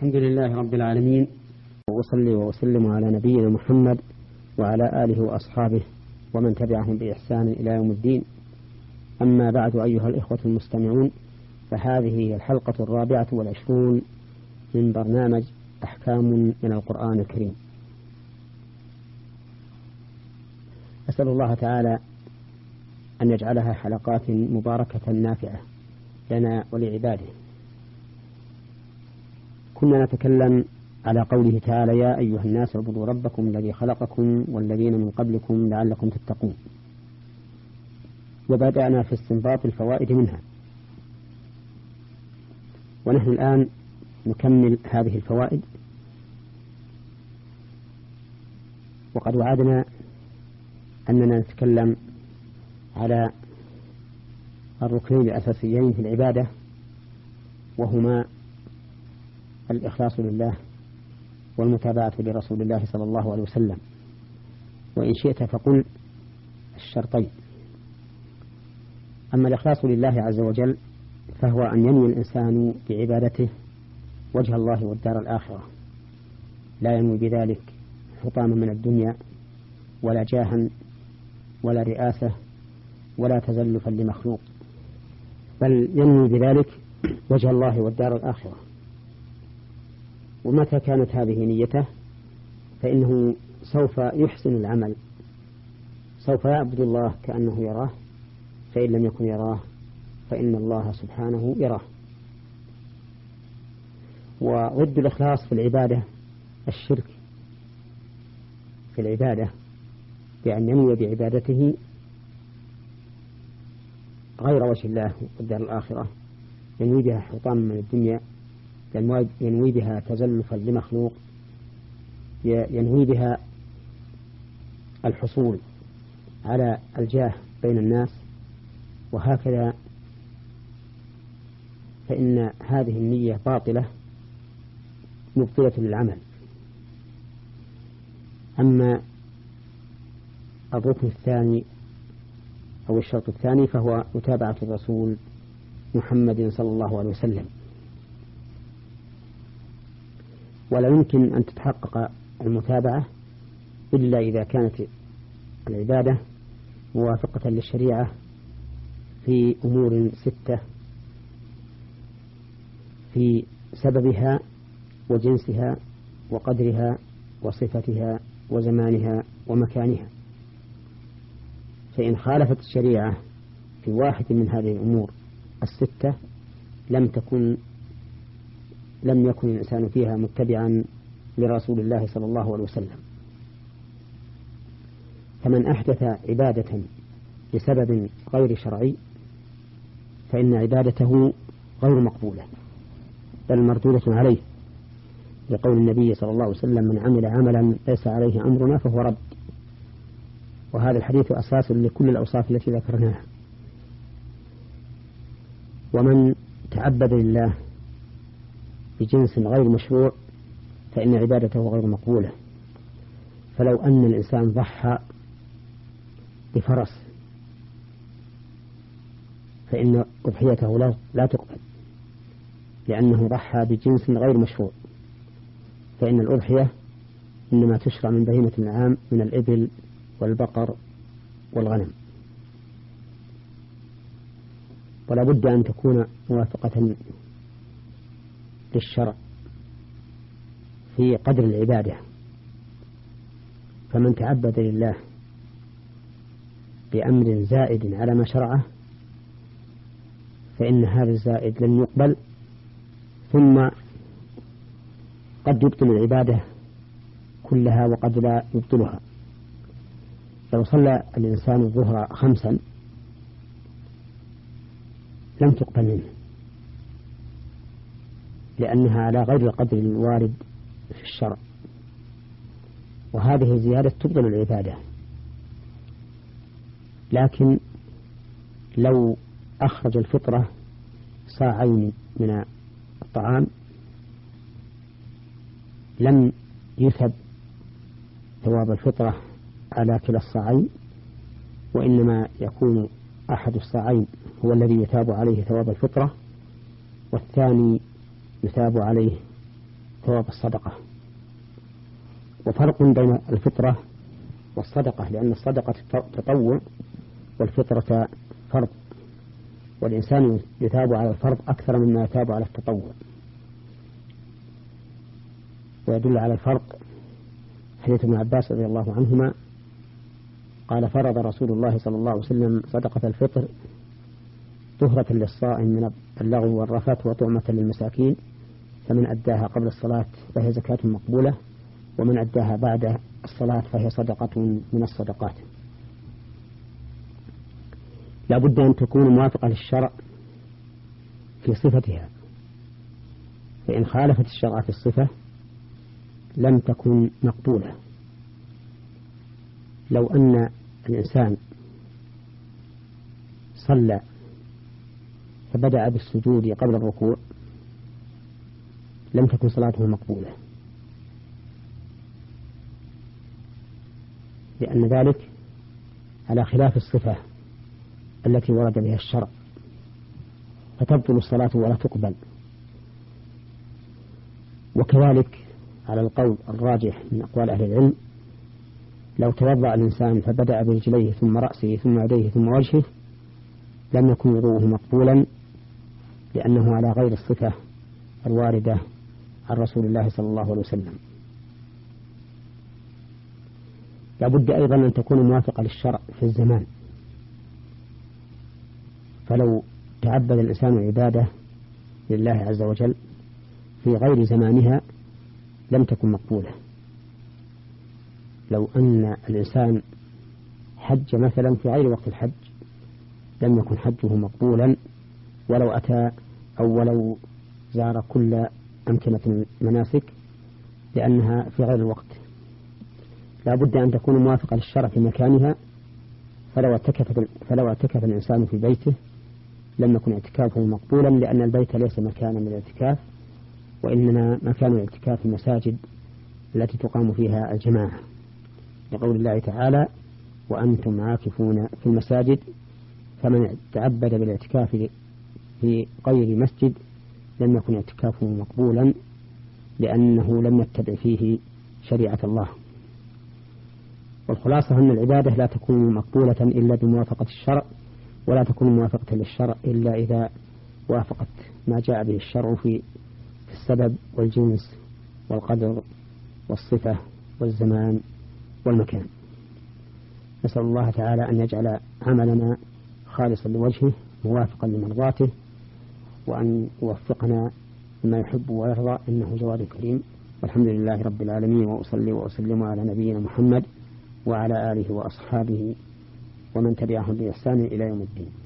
الحمد لله رب العالمين وأصلي وأسلم على نبينا محمد وعلى آله وأصحابه ومن تبعهم بإحسان إلى يوم الدين. أما بعد أيها الإخوة المستمعون فهذه هي الحلقة الرابعة والعشرون من برنامج أحكام من القرآن الكريم. أسأل الله تعالى أن يجعلها حلقات مباركة نافعة لنا ولعباده. كنا نتكلم على قوله تعالى يا أيها الناس اعبدوا ربكم الذي خلقكم والذين من قبلكم لعلكم تتقون. وبدأنا في استنباط الفوائد منها. ونحن الآن نكمل هذه الفوائد. وقد وعدنا أننا نتكلم على الركنين الأساسيين في العبادة وهما الإخلاص لله والمتابعة لرسول الله صلى الله عليه وسلم. وإن شئت فقل الشرطين. أما الإخلاص لله عز وجل فهو أن ينوي الإنسان بعبادته وجه الله والدار الآخرة. لا ينوي بذلك حطاما من الدنيا ولا جاها ولا رئاسة ولا تزلفا لمخلوق بل ينوي بذلك وجه الله والدار الآخرة. ومتى كانت هذه نيته؟ فإنه سوف يحسن العمل. سوف يعبد الله كأنه يراه فإن لم يكن يراه فإن الله سبحانه يراه. وضد الإخلاص في العبادة الشرك. في العبادة بأن ينوي بعبادته غير وجه الله والدار الآخرة. ينوي بها حطاما من الدنيا ينوي بها تزلفا لمخلوق ينوي بها الحصول على الجاه بين الناس. وهكذا فإن هذه النية باطلة مبطلة للعمل. أما الركن الثاني أو الشرط الثاني فهو متابعة الرسول محمد صلى الله عليه وسلم. ولا يمكن أن تتحقق المتابعة إلا إذا كانت العبادة موافقة للشريعة في أمور ستة في سببها وجنسها وقدرها وصفتها وزمانها ومكانها. فإن خالفت الشريعة في واحد من هذه الأمور الستة لم تكن لم يكن الإنسان فيها متبعا لرسول الله صلى الله عليه وسلم. فمن أحدث عبادة لسبب غير شرعي فإن عبادته غير مقبولة بل مردودة عليه. لقول النبي صلى الله عليه وسلم من عمل عملا ليس عليه أمرنا فهو رد. وهذا الحديث أساس لكل الأوصاف التي ذكرناها. ومن تعبد لله بجنس غير مشروع فإن عبادته غير مقبولة. فلو أن الإنسان ضحى بفرس فإن أضحيته لا, لا تقبل لأنه ضحى بجنس غير مشروع. فإن الأضحية إنما تشرع من بهيمة النعام من الإبل والبقر والغنم. ولا بد أن تكون موافقة للشرع في قدر العبادة. فمن تعبد لله بأمر زائد على ما شرعه فإن هذا الزائد لن يقبل ثم قد يبطل العبادة كلها وقد لا يبطلها. لو صلى الإنسان الظهر خمسا لم تقبل منه. لأنها على غير القدر الوارد في الشرع. وهذه الزيادة تبطل العبادة. لكن لو أخرج الفطرة صاعين من الطعام لم يثب ثواب الفطرة على كلا الصاعين وإنما يكون أحد الصاعين هو الذي يثاب عليه ثواب الفطرة والثاني يثاب عليه ثواب الصدقة. وفرق بين الفطرة والصدقة لأن الصدقة تطوع والفطرة فرض. والإنسان يثاب على الفرض أكثر مما يثاب على التطوع. ويدل على الفرق حديث ابن عباس رضي الله عنهما قال فرض رسول الله صلى الله عليه وسلم صدقة الفطر طهرة للصائم من اللغو والرفث وطعمة للمساكين فمن أداها قبل الصلاة فهي زكاة مقبولة ومن أداها بعد الصلاة فهي صدقة من الصدقات. لا بد أن تكون موافقة للشرع في صفتها. فإن خالفت الشرع في الصفة لم تكن مقبولة. لو أن الإنسان صلى فبدأ بالسجود قبل الركوع لم تكن صلاته مقبولة. لأن ذلك على خلاف الصفة التي ورد بها الشرع. فتبطل الصلاة ولا تقبل. وكذلك على القول الراجح من أقوال أهل العلم لو توضأ الإنسان فبدأ برجليه ثم رأسه ثم يديه ثم وجهه لم يكن وضوءه مقبولا لأنه على غير الصفة الواردة عن رسول الله صلى الله عليه وسلم. لابد أيضا أن تكون موافقة للشرع في الزمان. فلو تعبد الإنسان عبادة لله عز وجل في غير زمانها لم تكن مقبولة. لو أن الإنسان حج مثلا في غير وقت الحج لم يكن حجه مقبولا ولو أتى أو ولو زار كل أمكنة المناسك لأنها في غير الوقت. لا بد أن تكون موافقة للشرع في مكانها فلو اعتكف فلو اعتكف الإنسان في بيته لم يكن اعتكافه مقبولا لأن البيت ليس مكانا للاعتكاف وإنما مكان الاعتكاف المساجد التي تقام فيها الجماعة. لقول الله تعالى وأنتم عاكفون في المساجد فمن تعبد بالاعتكاف في غير مسجد لم يكن اعتكافه مقبولا لأنه لم يتبع فيه شريعة الله. والخلاصة أن العبادة لا تكون مقبولة إلا بموافقة الشرع ولا تكون موافقة للشرع إلا إذا وافقت ما جاء به الشرع في السبب والجنس والقدر والصفة والزمان والمكان. نسأل الله تعالى أن يجعل عملنا خالصا لوجهه موافقا لمرضاته وأن يوفقنا لما يحب ويرضى إنه جواد كريم. والحمد لله رب العالمين وأصلي وأسلم على نبينا محمد وعلى آله وأصحابه ومن تبعهم بإحسان إلى يوم الدين.